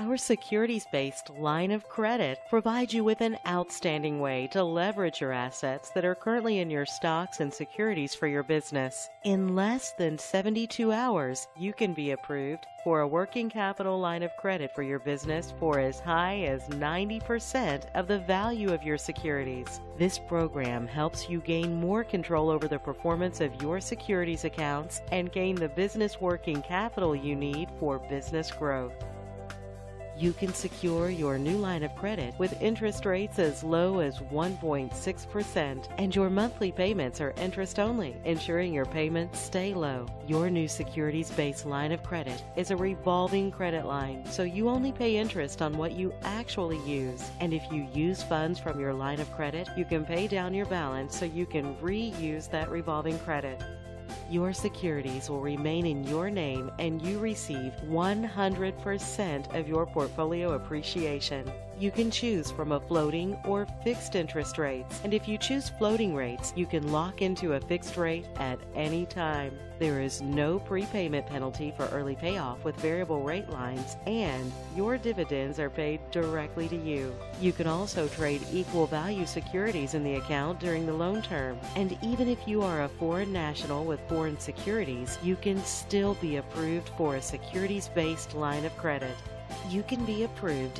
Our securities based line of credit provides you with an outstanding way to leverage your assets that are currently in your stocks and securities for your business. In less than 72 hours, you can be approved for a working capital line of credit for your business for as high as 90% of the value of your securities. This program helps you gain more control over the performance of your securities accounts and gain the business working capital you need for business growth. You can secure your new line of credit with interest rates as low as 1.6%, and your monthly payments are interest only, ensuring your payments stay low. Your new securities based line of credit is a revolving credit line, so you only pay interest on what you actually use. And if you use funds from your line of credit, you can pay down your balance so you can reuse that revolving credit. Your securities will remain in your name and you receive 100% of your portfolio appreciation. You can choose from a floating or fixed interest rates, and if you choose floating rates, you can lock into a fixed rate at any time. There is no prepayment penalty for early payoff with variable rate lines, and your dividends are paid directly to you. You can also trade equal value securities in the account during the loan term, and even if you are a foreign national with foreign securities, you can still be approved for a securities based line of credit. You can be approved